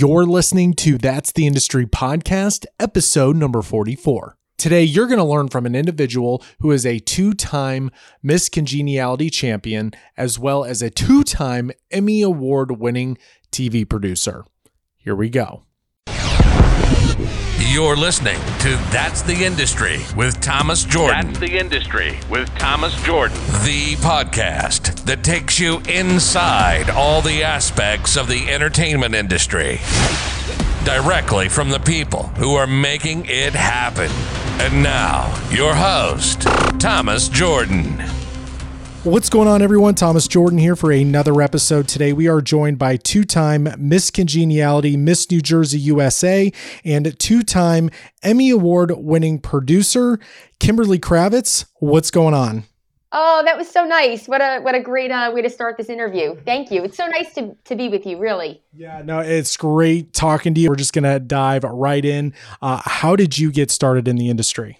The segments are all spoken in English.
You're listening to That's the Industry podcast, episode number 44. Today, you're going to learn from an individual who is a two time Miss Congeniality champion, as well as a two time Emmy Award winning TV producer. Here we go. You're listening to That's the Industry with Thomas Jordan. That's the industry with Thomas Jordan. the podcast that takes you inside all the aspects of the entertainment industry. Directly from the people who are making it happen. And now, your host, Thomas Jordan. What's going on, everyone? Thomas Jordan here for another episode. Today, we are joined by two time Miss Congeniality, Miss New Jersey USA, and two time Emmy Award winning producer, Kimberly Kravitz. What's going on? Oh, that was so nice. What a what a great uh, way to start this interview. Thank you. It's so nice to, to be with you, really. Yeah, no, it's great talking to you. We're just going to dive right in. Uh, how did you get started in the industry?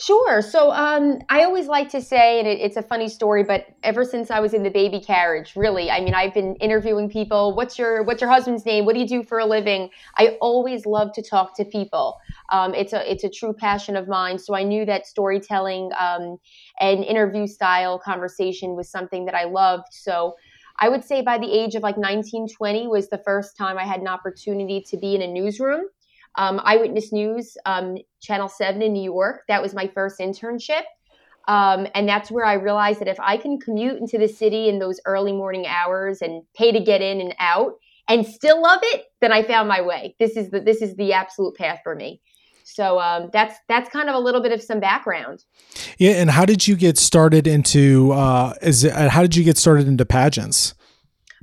Sure. So um, I always like to say, and it, it's a funny story, but ever since I was in the baby carriage, really, I mean, I've been interviewing people. What's your What's your husband's name? What do you do for a living? I always love to talk to people. Um, it's a it's a true passion of mine. So I knew that storytelling um, and interview style conversation was something that I loved. So I would say by the age of like 19, 20 was the first time I had an opportunity to be in a newsroom. Um, Eyewitness News, um, Channel 7 in New York. That was my first internship. Um, and that's where I realized that if I can commute into the city in those early morning hours and pay to get in and out and still love it, then I found my way. This is the this is the absolute path for me. So um, that's that's kind of a little bit of some background. Yeah, and how did you get started into? Uh, is it, uh, how did you get started into pageants?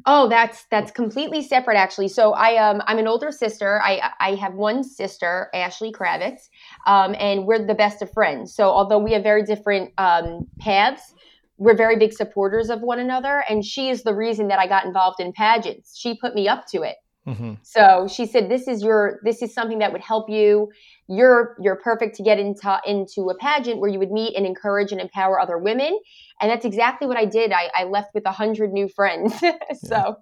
Oh, that's that's completely separate actually. So I um I'm an older sister. I I have one sister, Ashley Kravitz, um, and we're the best of friends. So although we have very different um, paths, we're very big supporters of one another. And she is the reason that I got involved in pageants. She put me up to it. Mm-hmm. So she said, "This is your this is something that would help you. You're you're perfect to get into into a pageant where you would meet and encourage and empower other women." And that's exactly what I did. I, I left with a hundred new friends. so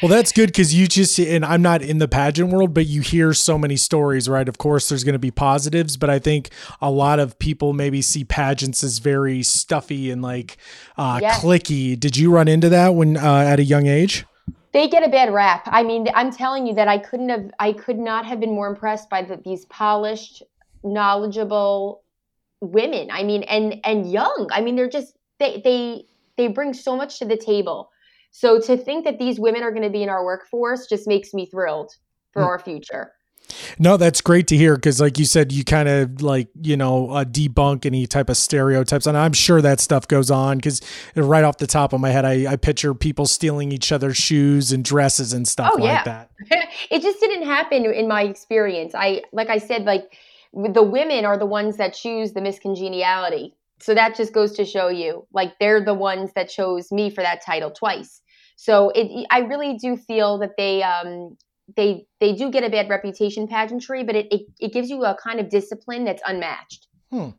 Well, that's good because you just, and I'm not in the pageant world, but you hear so many stories, right? Of course, there's going to be positives, but I think a lot of people maybe see pageants as very stuffy and like uh, Yes. clicky. Did you run into that when uh, at a young age? They get a bad rap. I mean, I'm telling you that I couldn't have, I could not have been more impressed by the, these polished, knowledgeable women. I mean, and and young. I mean, they're just they they they bring so much to the table. So to think that these women are going to be in our workforce just makes me thrilled for hmm. our future. No, that's great to hear because, like you said, you kind of like you know uh, debunk any type of stereotypes, and I'm sure that stuff goes on because right off the top of my head, I, I picture people stealing each other's shoes and dresses and stuff Oh, like yeah. that. it just didn't happen in my experience. I like I said, like the women are the ones that choose the Miss Congeniality. So that just goes to show you, like they're the ones that chose me for that title twice. So it, I really do feel that they, um, they, they do get a bad reputation pageantry, but it, it, it gives you a kind of discipline that's unmatched. Hmm.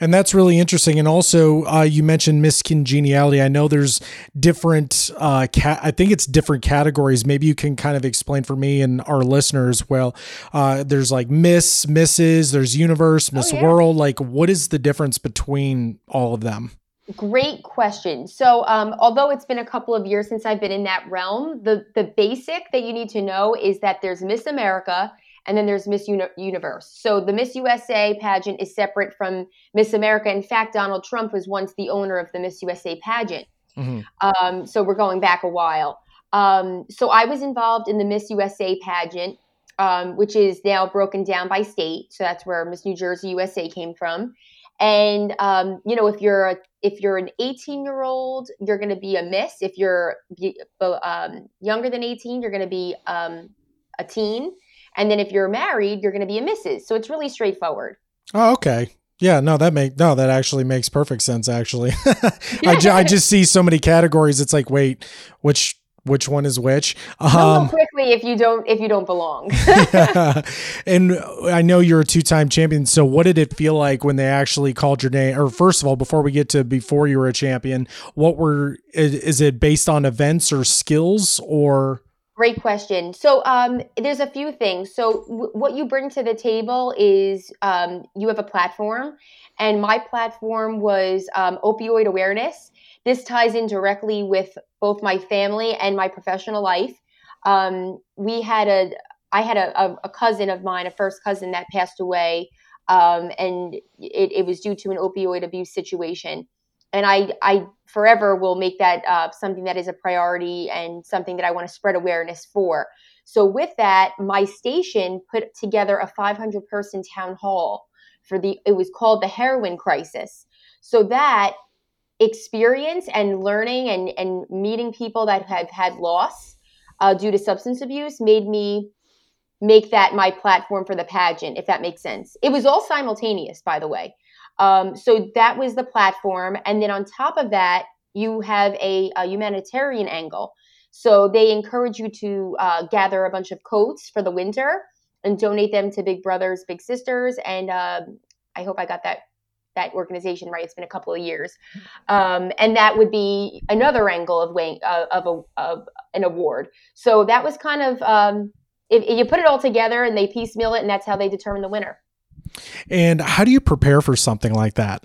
And that's really interesting. And also, uh, you mentioned Miss Congeniality. I know there's different, uh, ca- I think it's different categories. Maybe you can kind of explain for me and our listeners. Well, uh, there's like Miss, Mrs., there's Universe, Miss yeah. World. Like, what is the difference between all of them? Great question. So, um, although it's been a couple of years since I've been in that realm, the the basic that you need to know is that there's Miss America and then there's Miss Uni- Universe. So the Miss USA pageant is separate from Miss America. In fact, Donald Trump was once the owner of the Miss USA pageant. Mhm. Um, so we're going back a while. Um, so I was involved in the Miss USA pageant, um, which is now broken down by state. So that's where Miss New Jersey USA came from. And um, you know, if you're a, if you're an 18 year old, you're going to be a miss. If you're um, younger than 18, you're going to be um, a teen. And then if you're married, you're going to be a Mrs. So it's really straightforward. Oh, okay. Yeah, no, that make no, that actually makes perfect sense. Actually, I, ju- I just see so many categories. It's like, wait, which which one is which? Um, quickly if you don't if you don't belong. and I know you're a two-time champion. So, what did it feel like when they actually called your name? Or first of all, before we get to before you were a champion, what were is, is it based on events or skills or? Great question. So um, there's a few things. So w- what you bring to the table is um, you have a platform, and my platform was um, opioid awareness. This ties in directly with both my family and my professional life. Um, we had a, I had a, a, cousin of mine, a first cousin that passed away, um, and it, it was due to an opioid abuse situation and I, I forever will make that uh, something that is a priority and something that I want to spread awareness for. So with that, my station put together a 500 person town hall for the. It was called the heroin crisis. So that experience and learning and and meeting people that have had loss uh, due to substance abuse made me make that my platform for the pageant, if that makes sense. It was all simultaneous, by the way. Um, so that was the platform. And then on top of that, you have a, a humanitarian angle. So they encourage you to uh, gather a bunch of coats for the winter and donate them to Big Brothers Big Sisters. And um, I hope I got that that organization right. It's been a couple of years, um, and that would be another angle of weighing, uh, of, a, of an award. So that was kind of um, if, if you put it all together and they piecemeal it, and that's how they determine the winner. And how do you prepare for something like that?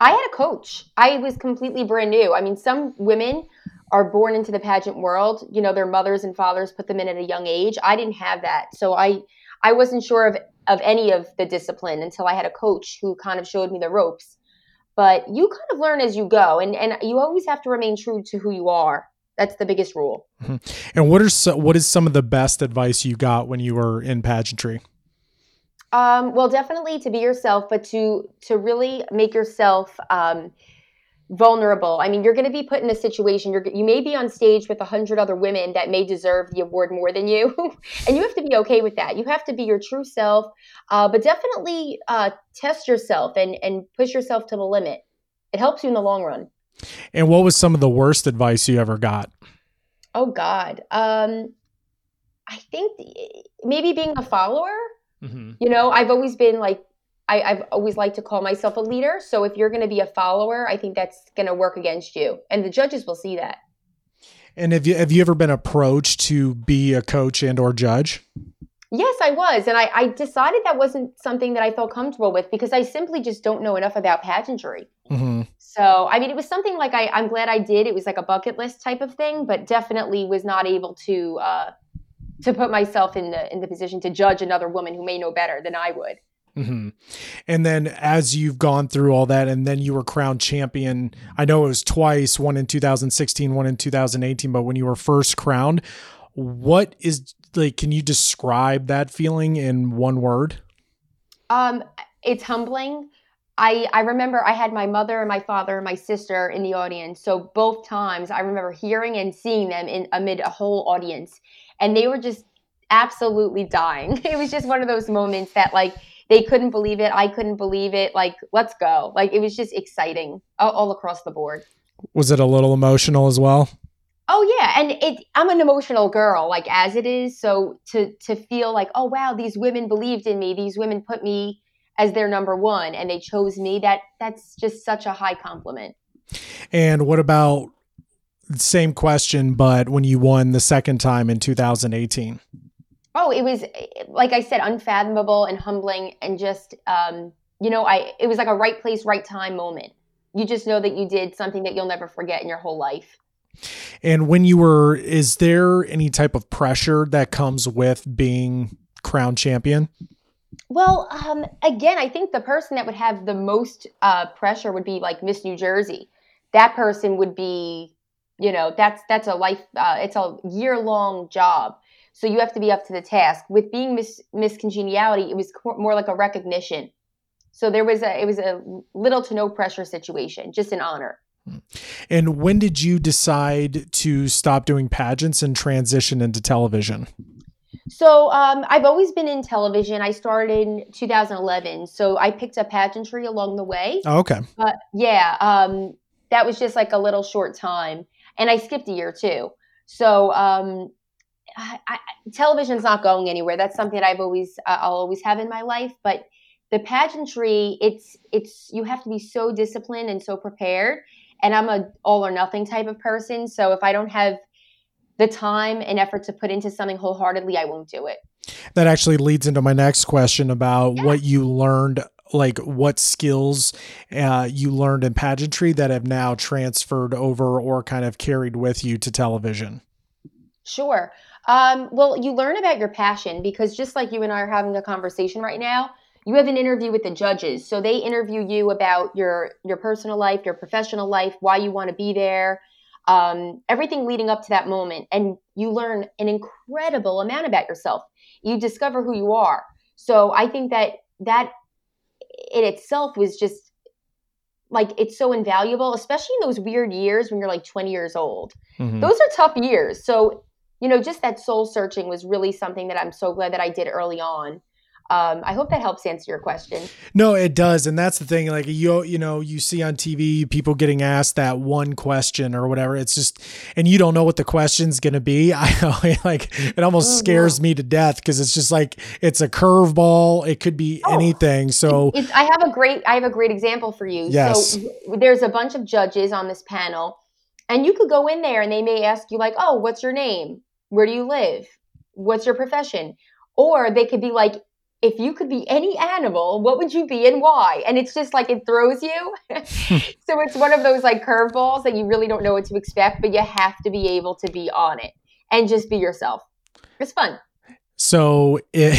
I had a coach. I was completely brand new. I mean, some women are born into the pageant world. You know, their mothers and fathers put them in at a young age. I didn't have that. So I I wasn't sure of of any of the discipline until I had a coach who kind of showed me the ropes. But you kind of learn as you go and and you always have to remain true to who you are. That's the biggest rule. Mm-hmm. And what are so, what is some of the best advice you got when you were in pageantry? Um, well, definitely to be yourself, but to to really make yourself um, vulnerable. I mean, you're going to be put in a situation. You're you may be on stage with a hundred other women that may deserve the award more than you, and you have to be okay with that. You have to be your true self, uh, but definitely uh, test yourself and and push yourself to the limit. It helps you in the long run. And what was some of the worst advice you ever got? Oh God, um, I think maybe being a follower Mm-hmm. You know, I've always been like, I, I've always liked to call myself a leader. So if you're going to be a follower, I think that's going to work against you, and the judges will see that. And have you have you ever been approached to be a coach and or judge? Yes, I was, and I, I decided that wasn't something that I felt comfortable with because I simply just don't know enough about pageantry. Mm-hmm. So, I mean, it was something like I, I'm glad I did. It was like a bucket list type of thing, but definitely was not able to uh, to put myself in the in the position to judge another woman who may know better than I would. Mm-hmm. And then as you've gone through all that, and then you were crowned champion. I know it was twice, one in 2016, one in 2018. But when you were first crowned, what is like? Can you describe that feeling in one word? Um, it's humbling. I, I remember I had my mother and my father and my sister in the audience. So both times I remember hearing and seeing them in amid a whole audience and they were just absolutely dying. It was just one of those moments that like they couldn't believe it. I couldn't believe it. Like, let's go. Like, it was just exciting all, all across the board. Was it a little emotional as well? Oh yeah, and it I'm an emotional girl like as it is, so to to feel like, "Oh wow, these women believed in me. These women put me as their number 1 and they chose me." That that's just such a high compliment. And what about the same question, but when you won the second time in 2018? Oh, it was like I said, unfathomable and humbling, and just um, you know, I it was like a right place, right time moment. You just know that you did something that you'll never forget in your whole life. And when you were, is there any type of pressure that comes with being crown champion? Well, um, again, I think the person that would have the most uh, pressure would be like Miss New Jersey. That person would be you know that's that's a life uh, it's a year long job so you have to be up to the task with being miss miss congeniality it was more like a recognition so there was a it was a little to no pressure situation just an honor and when did you decide to stop doing pageants and transition into television so um, I've always been in television. I started in 2011, so I picked up pageantry along the way. Oh, okay. But yeah, um, that was just like a little short time and I skipped a year too. So um, I, I, television's not going anywhere. That's something that I've always uh, I'll always have in my life. But the pageantry, it's it's you have to be so disciplined and so prepared. And I'm a all or nothing type of person. So if I don't have the time and effort to put into something wholeheartedly, I won't do it. That actually leads into my next question about yeah. what you learned like what skills uh, you learned in pageantry that have now transferred over or kind of carried with you to television sure um, well you learn about your passion because just like you and i are having a conversation right now you have an interview with the judges so they interview you about your your personal life your professional life why you want to be there um, everything leading up to that moment and you learn an incredible amount about yourself you discover who you are so i think that that in itself was just like it's so invaluable, especially in those weird years when you're like 20 years old. Mm-hmm. Those are tough years. So, you know, just that soul searching was really something that I'm so glad that I did early on. Um, I hope that helps answer your question. No, it does, and that's the thing. Like you, you know, you see on TV people getting asked that one question or whatever. It's just, and you don't know what the question's going to be. I like it almost oh, scares yeah. me to death because it's just like it's a curveball. It could be oh, anything. So it's, I have a great, I have a great example for you. Yes. So there's a bunch of judges on this panel, and you could go in there and they may ask you like, "Oh, what's your name? Where do you live? What's your profession?" Or they could be like, if you could be any animal, what would you be and why? And it's just like it throws you. so it's one of those like curveballs that you really don't know what to expect, but you have to be able to be on it and just be yourself. It's fun. So it,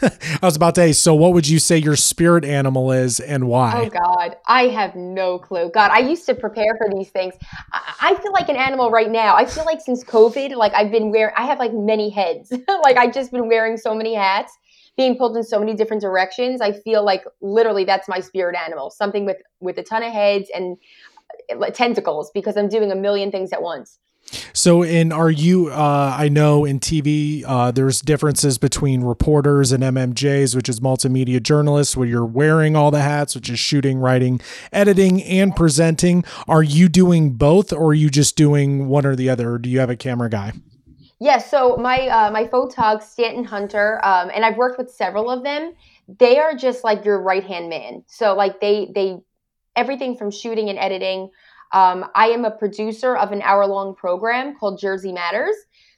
I was about to say, so what would you say your spirit animal is and why? Oh God, I have no clue. God, I used to prepare for these things. I, I feel like an animal right now. I feel like since COVID, like I've been wearing, I have like many heads. like I've just been wearing so many hats being pulled in so many different directions i feel like literally that's my spirit animal something with with a ton of heads and uh, tentacles because i'm doing a million things at once so in are you uh, i know in tv uh, there's differences between reporters and mmjs which is multimedia journalists where you're wearing all the hats which is shooting writing editing and presenting are you doing both or are you just doing one or the other or do you have a camera guy Yes. Yeah, so my uh, my photog Stanton Hunter, um, and I've worked with several of them. They are just like your right hand man. So like they they everything from shooting and editing. Um, I am a producer of an hour long program called Jersey Matters.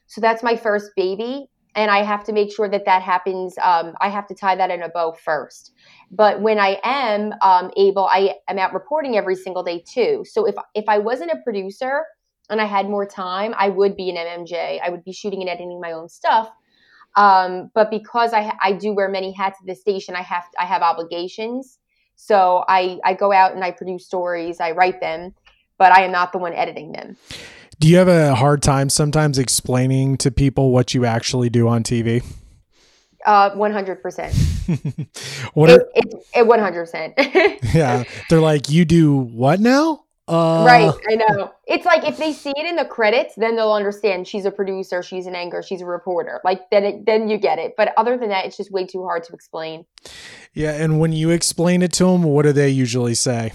So that's my first baby, and I have to make sure that that happens. Um, I have to tie that in a bow first. But when I am um, able, I am out reporting every single day too. So if if I wasn't a producer and I had more time, I would be an MMJ. I would be shooting and editing my own stuff. Um, but because I, I do wear many hats at the station, I have I have obligations. So I I go out and I produce stories, I write them, but I am not the one editing them. Do you have a hard time sometimes explaining to people what you actually do on TV? Uh, one hundred percent. What? It, it, one hundred percent. Yeah, they're like, you do what now? Uh, right, I know. It's like if they see it in the credits, then they'll understand she's a producer, she's an anchor, she's a reporter. Like then, it, then you get it. But other than that, it's just way too hard to explain. Yeah, and when you explain it to them, what do they usually say?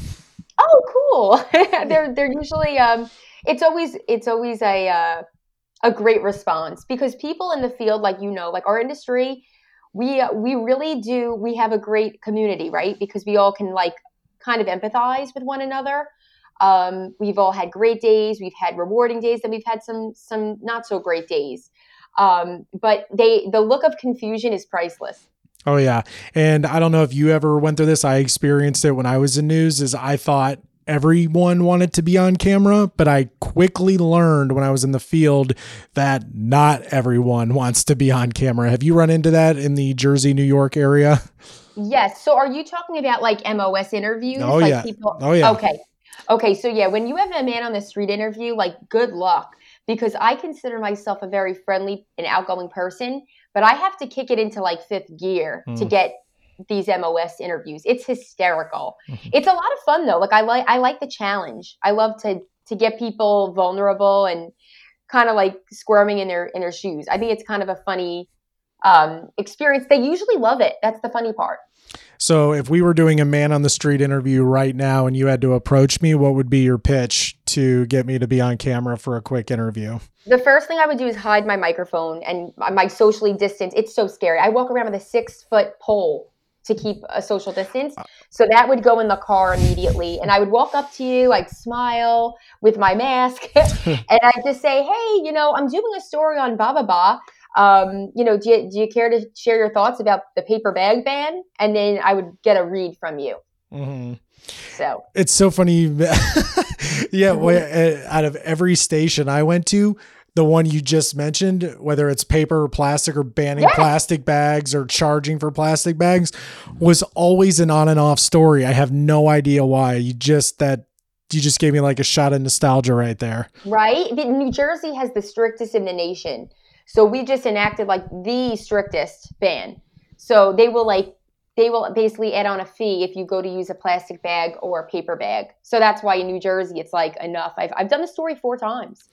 They're they're usually um, it's always it's always a uh, a great response because people in the field, like you know, like our industry, we uh, we really do we have a great community, right? Because we all can like kind of empathize with one another. Um, we've all had great days. We've had rewarding days, and we've had some some not so great days. Um, but they the look of confusion is priceless. Oh yeah, and I don't know if you ever went through this. I experienced it when I was in news. Is I thought everyone wanted to be on camera, but I quickly learned when I was in the field that not everyone wants to be on camera. Have you run into that in the Jersey, New York area? Yes. So are you talking about like MOS interviews? Oh like yeah. People- oh yeah. Okay. Okay, so yeah, when you have a man on the street interview, like good luck because I consider myself a very friendly and outgoing person, but I have to kick it into like fifth gear mm. to get these MOS interviews. It's hysterical. Mm-hmm. It's a lot of fun though. Like I like I like the challenge. I love to to get people vulnerable and kind of like squirming in their in their shoes. I think it's kind of a funny um, experience. They usually love it. That's the funny part. So if we were doing a man on the street interview right now and you had to approach me, what would be your pitch to get me to be on camera for a quick interview? The first thing I would do is hide my microphone and my socially distance. It's so scary. I walk around with a six foot pole to keep a social distance. So that would go in the car immediately. And I would walk up to you, I'd smile with my mask, and I'd just say, Hey, you know, I'm doing a story on Baba Ba. Um, you know, do you, do you care to share your thoughts about the paper bag ban? And then I would get a read from you. Mm-hmm. So It's so funny. yeah, well, uh, out of every station I went to, the one you just mentioned, whether it's paper or plastic or banning Yes. plastic bags or charging for plastic bags, was always an on and off story. I have no idea why. You just that you just gave me like a shot of nostalgia right there. right? But New Jersey has the strictest in the nation. So we just enacted like the strictest ban. So they will like they will basically add on a fee if you go to use a plastic bag or a paper bag. So that's why in New Jersey it's like enough. I've I've done the story four times.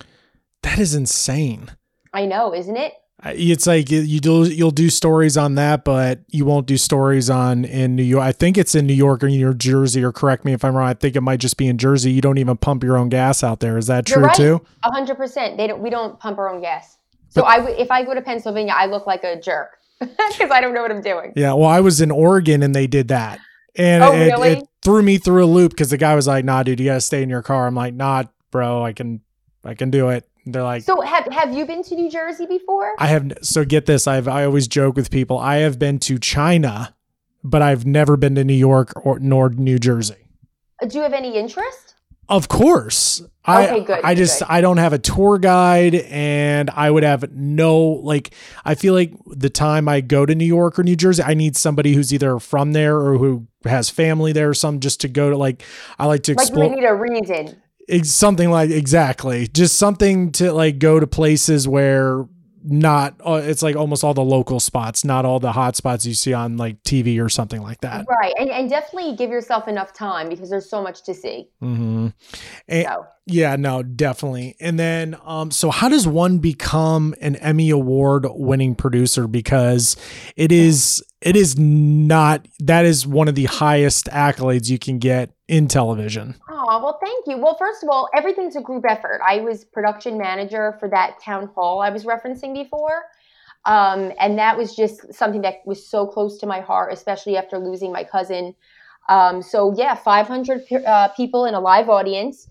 That is insane. I know, isn't it? It's like you- do you'll do stories on that, but you won't do stories on in New York. I think it's in New York or New Jersey, or correct me if I'm wrong. I think it might just be in Jersey. You don't even pump your own gas out there. Is that You're true right. too? A hundred percent. They don't. We don't pump our own gas. So I would if I go to Pennsylvania, I look like a jerk because I don't know what I'm doing. Yeah. Well, I was in Oregon and they did that, and Oh, it, really? it threw me through a loop because the guy was like, "Nah, dude, you gotta stay in your car." I'm like, "Nah, bro, I can, I can do it." They're like, So have have you been to New Jersey before? I have so get this. I've I always joke with people. I have been to China, but I've never been to New York or nor New Jersey. Uh, do you have any interest? Of course. I Okay, good, I just good. I don't have a tour guide and I would have no like I feel like the time I go to New York or New Jersey, I need somebody who's either from there or who has family there or something just to go to like I like to explore. Like would need a reason. Something like exactly just something to like go to places where not uh, it's like almost all the local spots not all the hot spots you see on like tv or something like that Right. And, and definitely give yourself enough time because there's so much to see. mm-hmm. and, So yeah no definitely and then um so how does one become an emmy award winning producer because it is it is not that is one of the highest accolades you can get in television Oh, well, thank you. Well, first of all, everything's a group effort. I was production manager for that town hall I was referencing before. Um, and that was just something that was so close to my heart, especially after losing my cousin. Um, so, yeah, 500 uh, people in a live audience.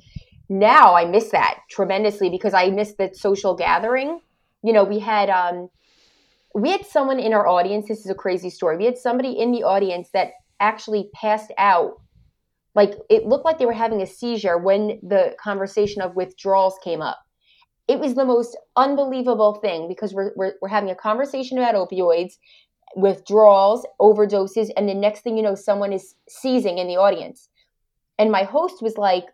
Now I miss that tremendously because I miss the social gathering. You know, we had um, we had someone in our audience. This is a crazy story. We had somebody in the audience that actually passed out like it looked like they were having a seizure when the conversation of withdrawals came up it was the most unbelievable thing because we're, we're, we're having a conversation about opioids withdrawals overdoses and the next thing you know someone is seizing in the audience and my host was like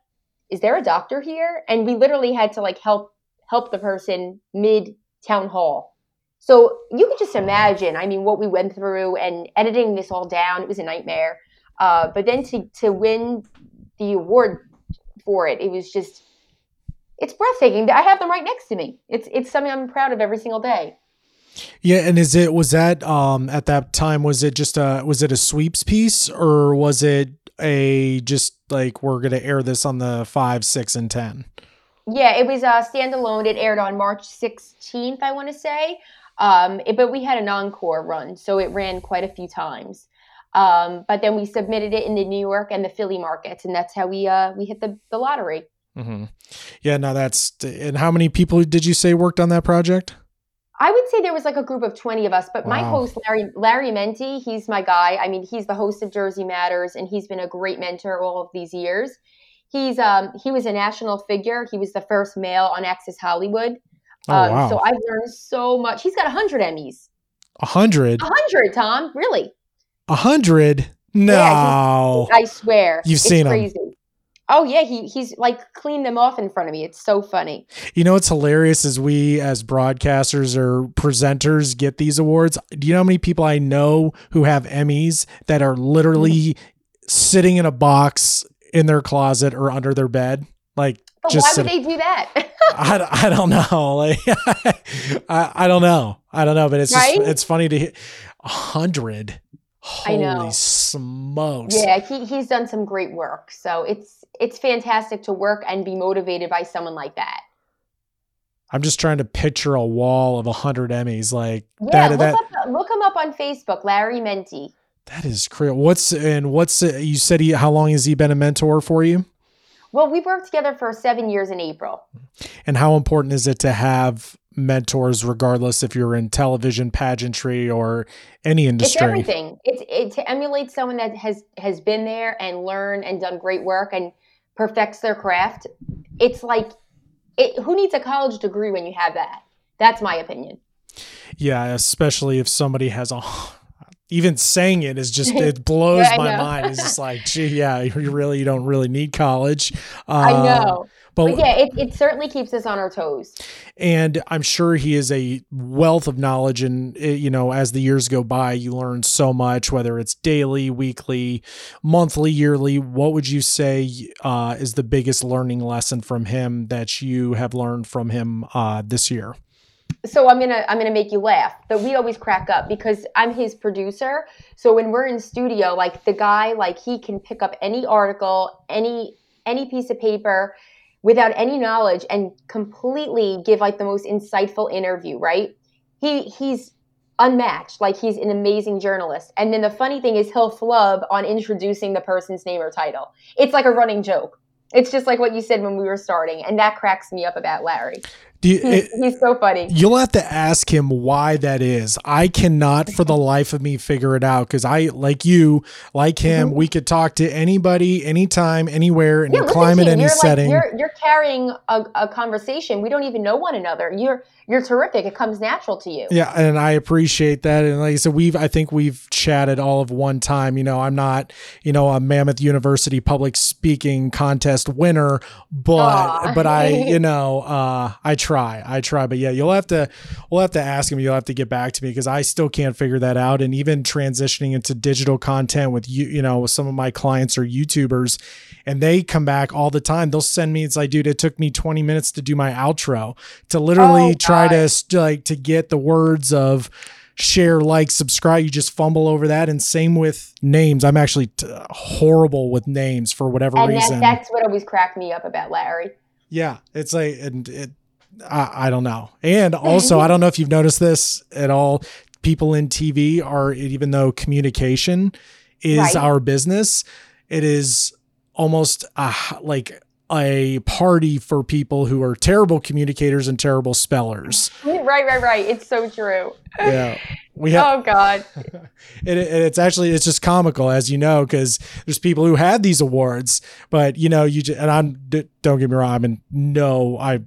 is there a doctor here and we literally had to like help help the person mid town hall so you could just imagine i mean what we went through and editing this all down it was a nightmare uh, but then to to win the award for it, it was just it's breathtaking. I have them right next to me. It's it's something I'm proud of every single day. Yeah, and is it was that um at that time was it just a was it a sweeps piece or was it a just like we're gonna air this on the five, six, and ten? Yeah, it was uh, standalone. It aired on March 16th, I want to say. Um, it- but we had an encore run, so it ran quite a few times. Um, but then we submitted it in the New York and the Philly markets, and that's how we uh, we hit the, the lottery. Mm-hmm. Yeah, now that's and how many people did you say worked on that project? I would say there was like a group of 20 of us, but my host, Larry, Larry Mendte, he's my guy. I mean, he's the host of Jersey Matters and he's been a great mentor all of these years. He's um he was a national figure. He was the first male on Access Hollywood. Oh um, wow, So I've learned so much. He's got 100 Emmys. a hundred, 100, Tom, really. a hundred. No, I swear. You've It's seen him. Oh yeah, he he's like cleaned them off in front of me. It's so funny. you know what's hilarious is we as broadcasters or presenters get these awards. Do you know how many people I know who have Emmys that are literally sitting in a box in their closet or under their bed, like But why would they do that? I, I don't know. Like I, I don't know. I don't know, but it's Right? just, it's funny to hear hundred. I Holy know. smokes. Yeah, he, he's done some great work. So it's it's fantastic to work and be motivated by someone like that. I'm just trying to picture a wall of a hundred Emmys. Like Yeah, that look, that up, look him up on Facebook, Larry Mendte. That is crazy. What's and what's uh, you said he how long has he been a mentor for you? Well, we've worked together for seven years in April. And how important is it to have mentors, regardless if you're in television, pageantry, or any industry? It's everything. It's it, to emulate someone that has has been there and learned and done great work and perfects their craft. It's like, it, who needs a college degree when you have that? That's my opinion. Yeah, especially if somebody has a even saying it is just it blows yeah, my mind. It's just like, gee, yeah, you really you don't really need college. Uh, I know. But, but, yeah, it, it certainly keeps us on our toes. And I'm sure he is a wealth of knowledge. And, eh, you know, as the years go by, you learn so much, whether it's daily, weekly, monthly, yearly. What would you say uh, is the biggest learning lesson from him that you have learned from him uh, this year? So I'm gonna I'm gonna make you laugh. But we always crack up because I'm his producer. So when we're in studio, like the guy, like he can pick up any article, any any piece of paper without any knowledge and completely give like the most insightful interview, right? He he's unmatched. Like he's an amazing journalist. And then the funny thing is he'll flub on introducing the person's name or title. It's like a running joke. It's just like what you said when we were starting, and that cracks me up about Larry. You, he's, he's, so funny. You'll have to ask him why that is. I cannot for the life of me figure it out because I, like you, like him, mm-hmm. we could talk to anybody, anytime, anywhere, any yeah, climate, any you're setting. Like, you're, you're carrying a, a conversation. We don't even know one another. You're you're terrific. It comes natural to you. Yeah, and I appreciate that. And like I said, we've I think we've chatted all of one time. You know, I'm not you know a Monmouth University public speaking contest winner, but Aww. but I you know uh, I try I try. But yeah, you'll have to we'll have to ask him. You'll have to get back to me because I still can't figure that out. And even transitioning into digital content with you, you know, with some of my clients are YouTubers and they come back all the time. They'll send me, it's like, dude, it took me 20 minutes to do my outro to literally oh, try to like to get the words of share, like, subscribe. You just fumble over that. And same with names. I'm actually t- horrible with names for whatever and reason. That, that's what always cracked me up about Larry. Yeah. It's like, and it, I, I don't know. And also, I don't know if you've noticed this at all. People in TV are, even though communication is right. our business, it is almost a, like a party for people who are terrible communicators and terrible spellers. Right, right, right. It's so true. Yeah. We have, oh God. it, it, it's actually it's just comical, as you know, because there's people who had these awards, but you know, you just, and I'm don't get me wrong, I mean, no, I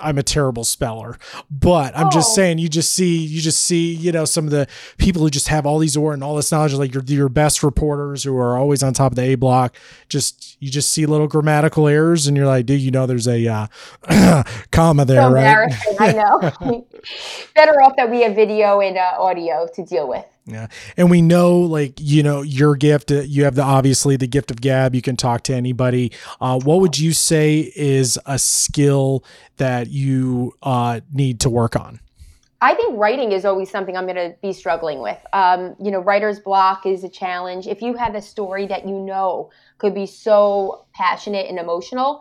I'm a terrible speller, but I'm oh. just saying you just see you just see you know some of the people who just have all these or and all this knowledge like your your best reporters who are always on top of the A block. Just you just see little grammatical errors and you're like, dude, you know there's a uh, comma there, so right? I know. Better off that we have video and uh, audio to deal with. Yeah. And we know, like, you know, your gift, uh, you have the obviously the gift of gab. You can talk to anybody. Uh, what would you say is a skill that you uh, need to work on? I think writing is always something I'm going to be struggling with. Um, you know, writer's block is a challenge. If you have a story that you know could be so passionate and emotional,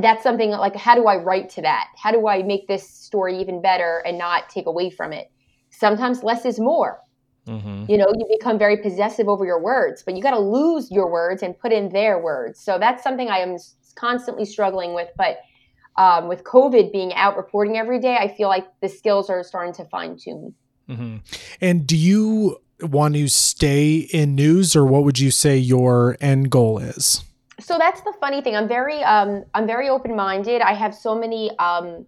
that's something like, how do I write to that? How do I make this story even better and not take away from it? Sometimes less is more Mm-hmm. You know, you become very possessive over your words, but you got to lose your words and put in their words. So that's something I am constantly struggling with. But um, with COVID being out reporting every day, I feel like the skills are starting to fine tune. Mm-hmm. And do you want to stay in news, or what would you say your end goal is? So that's the funny thing. I'm very, um, I'm very open minded. I have so many. Um,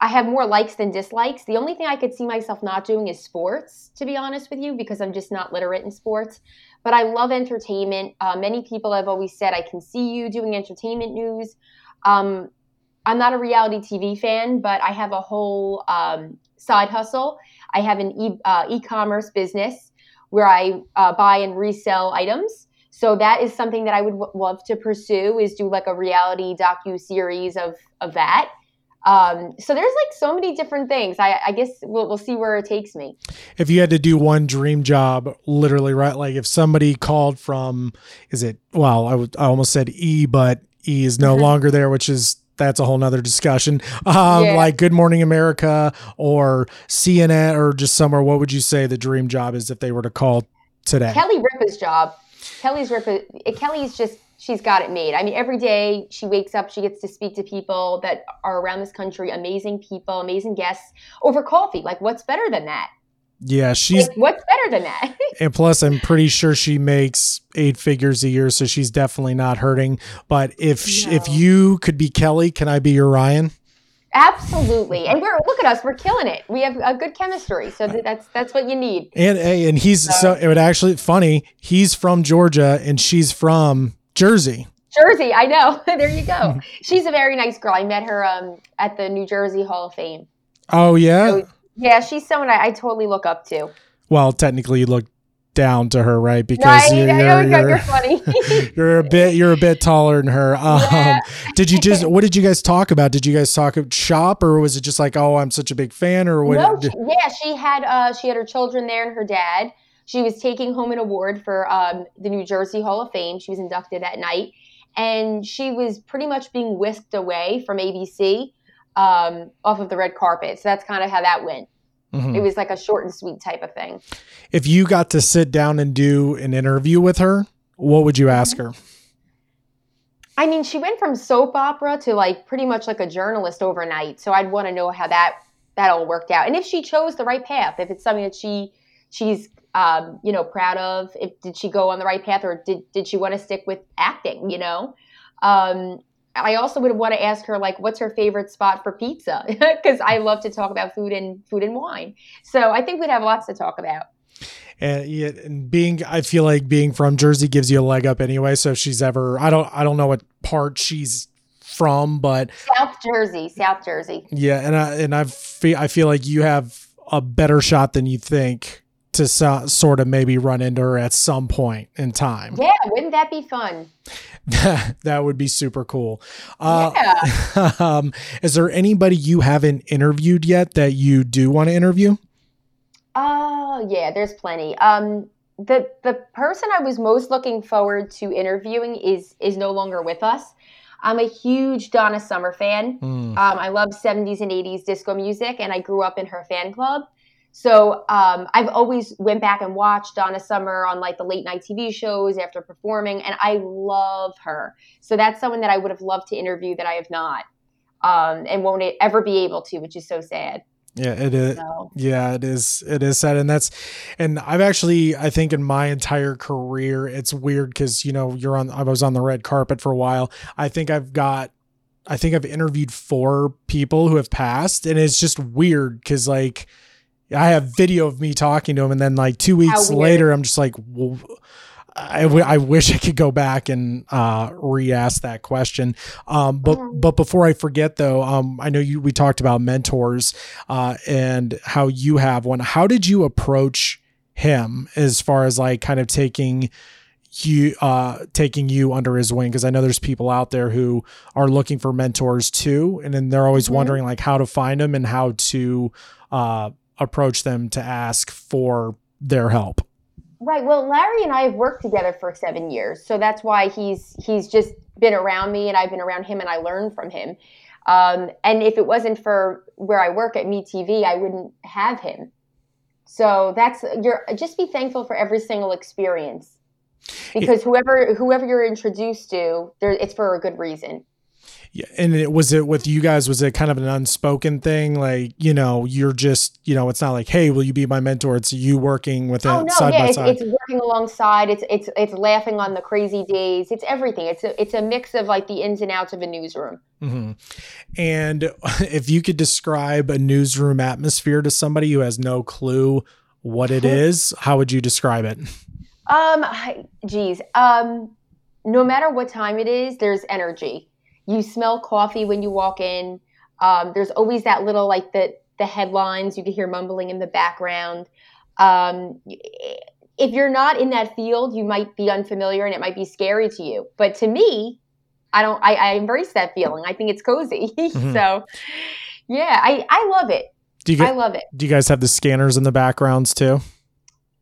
I have more likes than dislikes. The only thing I could see myself not doing is sports, to be honest with you, because I'm just not literate in sports. But I love entertainment. Uh, many people have always said, I can see you doing entertainment news. Um, I'm not a reality TV fan, but I have a whole um, side hustle. I have an e- uh, commerce business where I uh, buy and resell items. So that is something that I would love to pursue is do like a reality docu series of of that. Um, so there's like so many different things. I, I guess we'll, we'll see where it takes me. If you had to do one dream job, literally, right? Like if somebody called from, is it, well, I, w- I almost said E, but E is no longer there, which is that's a whole nother discussion. Um, yeah. Like Good Morning America or CNN or just somewhere. What would you say the dream job is if they were to call today? Kelly Ripa's job. Kelly's Ripa. Kelly's just she's got it made. I mean, every day she wakes up, she gets to speak to people that are around this country, amazing people, amazing guests over coffee. Like, what's better than that? Yeah, she's Like, what's better than that? and plus I'm pretty sure she makes eight figures a year, so she's definitely not hurting. But if sh if you could be Kelly, can I be your Ryan? Absolutely. And we're look at us, we're killing it. We have a good chemistry, so that's that's what you need. And hey, and he's so it would actually funny. He's from Georgia and she's from Jersey. Jersey, I know. there you go. She's a very nice girl. I met her um, at the New Jersey Hall of Fame. Oh yeah. So, yeah, she's someone I, I totally look up to. Well, technically, you look down to her, right? Because Right? you're, you're, you're, you're, you're funny. you're a bit you're a bit taller than her. Um, Yeah. Did you just what did you guys talk about? Did you guys talk shop or was it just like oh I'm such a big fan or what? no, she- yeah, she had uh, she had her children there and her dad. She was taking home an award for um, the New Jersey Hall of Fame. She was inducted that night, and she was pretty much being whisked away from ABC um, off of the red carpet. So that's kind of how that went. Mhm. It was like a short and sweet type of thing. If you got to sit down and do an interview with her, what would you ask her? I mean, she went from soap opera to like pretty much like a journalist overnight. So I'd want to know how that that all worked out, and if she chose the right path, if it's something that she she's um, you know proud of, if did she go on the right path, or did did she want to stick with acting? You know, um, I also would want to ask her like, what's her favorite spot for pizza? Because I love to talk about food and food and wine. So I think we'd have lots to talk about. And, yeah, and being, I feel like being from Jersey gives you a leg up anyway. So if she's ever, I don't, I don't know what part she's from, but South Jersey, South Jersey. yeah, and I and I feel, I feel like you have a better shot than you think to so, sort of maybe run into her at some point in time. Yeah, wouldn't that be fun? that would be super cool. Uh, Yeah. um, is there anybody you haven't interviewed yet that you do want to interview? Oh yeah, there's plenty. Um, the the person I was most looking forward to interviewing is is no longer with us. I'm a huge Donna Summer fan. Hmm. Um, I love 70s and 80s disco music, and I grew up in her fan club. So um, I've always went back and watched Donna Summer on like the late night TV shows after performing, and I love her. So that's someone that I would have loved to interview that I have not, um, and won't ever be able to, which is so sad. Yeah, it is. So. Yeah, it is. It is sad, and that's, and I've actually, I think, in my entire career, it's weird because you know you're on. I was on the red carpet for a while. I think I've got, I think I've interviewed four people who have passed, and it's just weird because like, I have video of me talking to him, and then like two weeks later, I'm just like, well, I, w- I wish I could go back and uh, re-ask that question. Um, but but before I forget though, um, I know you we talked about mentors uh, and how you have one. How did you approach him as far as like kind of taking you uh taking you under his wing because i know there's people out there who are looking for mentors too and then they're always Mhm. wondering like how to find them and how to uh approach them to ask for their help Right. Well, Larry and I have worked together for seven years, so that's why he's he's just been around me, and I've been around him, and I learned from him. Um, and if it wasn't for where I work at MeTV, I wouldn't have him. So that's you're just be thankful for every single experience, because whoever whoever you're introduced to, there it's for a good reason. And it was it with you guys was it kind of an unspoken thing like you know you're just you know it's not like hey will you be my mentor it's you working with it Oh no, side yeah, by it's, side it's working alongside. It's it's it's laughing on the crazy days. It's everything. It's a it's a mix of like the ins and outs of a newsroom. hmm And if you could describe a newsroom atmosphere to somebody who has no clue what it is, how would you describe it? Um, geez. Um, no matter what time it is, there's energy. You smell coffee when you walk in. Um, there's always that little like the the headlines. You can hear mumbling in the background. Um, if you're not in that field, you might be unfamiliar and it might be scary to you. But to me, I don't. I, I embrace that feeling. I think it's cozy. Mhm. so, yeah, I I love it. Do you I love it. do you guys have the scanners in the backgrounds too?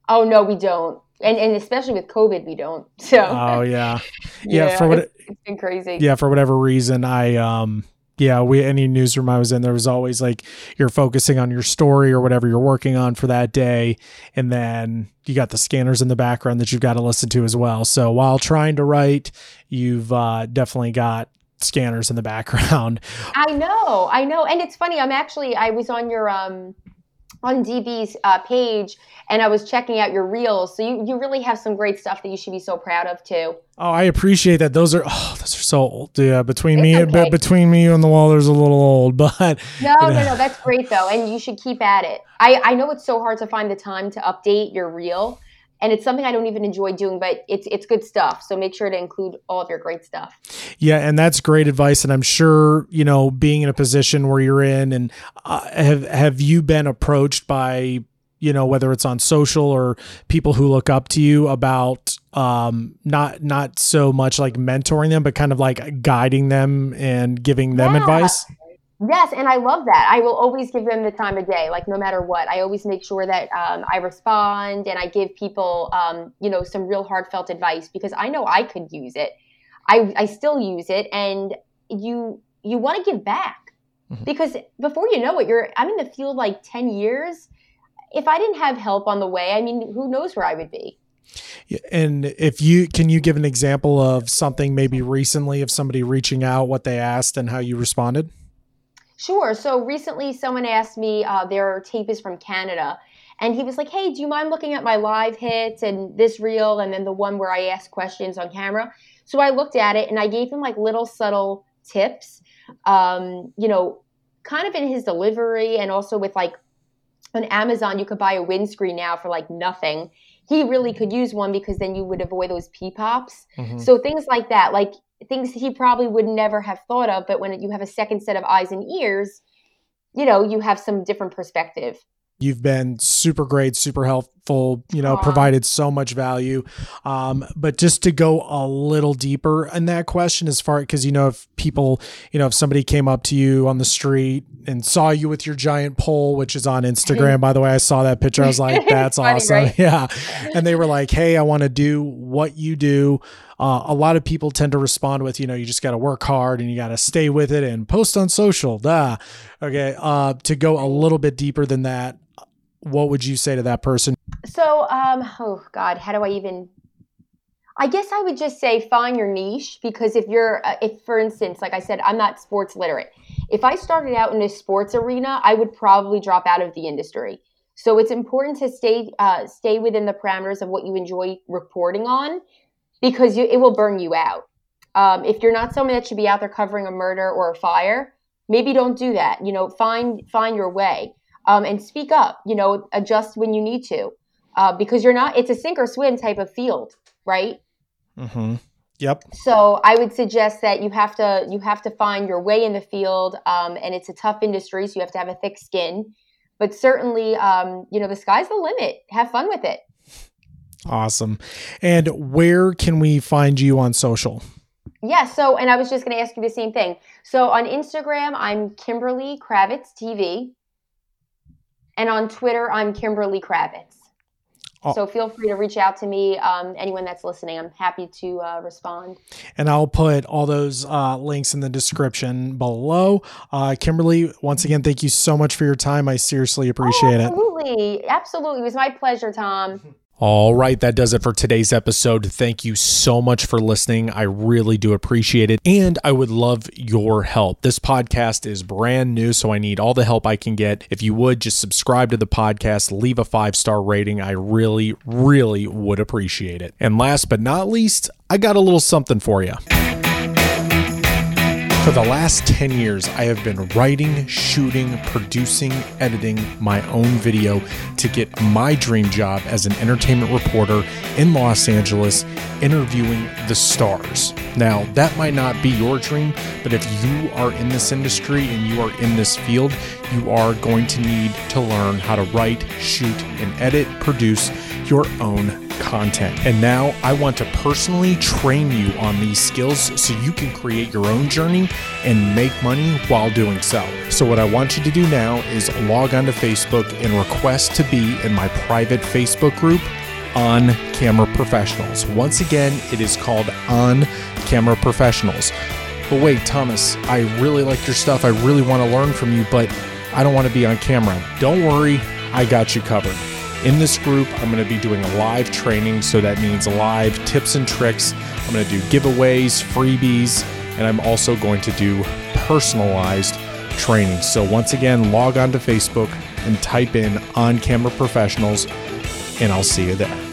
Oh no, we don't. And and especially with COVID, we don't. So Oh yeah, yeah. for what it's, it's been crazy. yeah for whatever reason I um yeah, we any newsroom I was in, there was always like you're focusing on your story or whatever you're working on for that day, and then you got the scanners in the background that you've got to listen to as well. So while trying to write, you've uh, definitely got scanners in the background. I know, I know, and it's funny. I'm actually I was on your um on DB's uh, page and I was checking out your reels. So you, you really have some great stuff that you should be so proud of too. Oh, I appreciate that. Those are oh, those are so old. Yeah, between it's me okay. and between me and the wall, there's a little old, but no, you know. no, no, that's great though, and you should keep at it. I I know it's so hard to find the time to update your reel, and it's something I don't even enjoy doing, but it's it's good stuff. So make sure to include all of your great stuff. Yeah, and that's great advice. And I'm sure you know, being in a position where you're in, and uh, have have you been approached by you know whether it's on social or people who look up to you about um not not so much like mentoring them but kind of like guiding them and giving them yeah. advice Yes, and I love that. I will always give them the time of day, like no matter what. I always make sure that um, I respond and I give people, um, you know, some real heartfelt advice because I know I could use it. I, I still use it, and you you want to give back mm-hmm. because before you know it, you're I'm in the field like ten years. If I didn't have help on the way, I mean, who knows where I would be. And if you can you give an example of something maybe recently of somebody reaching out, what they asked, and how you responded? Sure. So recently, someone asked me, uh, their tape is from Canada. And he was like, hey, do you mind looking at my live hits and this reel and then the one where I ask questions on camera? So I looked at it and I gave him like little subtle tips, um, you know, kind of in his delivery and also with like on Amazon, you could buy a windscreen now for like nothing. He really could use one because then you would avoid those pee pops. Mm-hmm. So things like that, like things he probably would never have thought of. But when you have a second set of eyes and ears, you know, you have some different perspective. You've been super great, super helpful, you know, Aww. provided so much value. Um, but just to go a little deeper in that question, as far because, you know, if people, you know, if somebody came up to you on the street and saw you with your giant pole, which is on Instagram, by the way, I saw that picture. I was like, that's funny, awesome. Right? Yeah. And they were like, hey, I want to do what you do. Uh, a lot of people tend to respond with, you know, you just got to work hard and you got to stay with it and post on social. Duh. Okay. Uh, to go a little bit deeper than that, what would you say to that person? So, um, oh God, how do I even? I guess I would just say find your niche because if you're, uh, if for instance, like I said, I'm not sports literate. If I started out in a sports arena, I would probably drop out of the industry. So it's important to stay uh, stay within the parameters of what you enjoy reporting on, because you, it will burn you out. Um, if you're not someone that should be out there covering a murder or a fire, maybe don't do that. You know, find find your way um, and speak up. You know, adjust when you need to, uh, because you're not. It's a sink or swim type of field, right? Mm-hmm. Yep. So I would suggest that you have to you have to find your way in the field, um, and it's a tough industry, so you have to have a thick skin. But certainly, um, you know, the sky's the limit. Have fun with it. Awesome. And where can we find you on social? Yeah, so and I was just going to ask you the same thing. So on Instagram, I'm Kimberly Kravitz TV. And on Twitter, I'm Kimberly Kravitz. Oh. So feel free to reach out to me. Um, anyone that's listening, I'm happy to uh, respond. And I'll put all those uh, links in the description below. Uh, Kimberly, once again, thank you so much for your time. I seriously appreciate oh, absolutely. it. Absolutely, absolutely. It was my pleasure, Tom. All right, that does it for today's episode. Thank you so much for listening. I really do appreciate it. And I would love your help. This podcast is brand new, so I need all the help I can get. If you would just subscribe to the podcast, leave a five star rating. I really, really would appreciate it. And last but not least, I got a little something for you. For the last 10 years, I have been writing, shooting, producing, editing my own video to get my dream job as an entertainment reporter in Los Angeles, interviewing the stars. Now, that might not be your dream, but if you are in this industry and you are in this field, you are going to need to learn how to write, shoot, and edit, produce your own content. And now I want to personally train you on these skills so you can create your own journey and make money while doing so. So, what I want you to do now is log onto Facebook and request to be in my private Facebook group on camera professionals. Once again, it is called on camera professionals. But wait, Thomas, I really like your stuff. I really want to learn from you, but I don't want to be on camera. Don't worry, I got you covered. In this group, I'm going to be doing a live training, so that means live tips and tricks. I'm going to do giveaways, freebies, and I'm also going to do personalized training. So, once again, log on to Facebook and type in on camera professionals, and I'll see you there.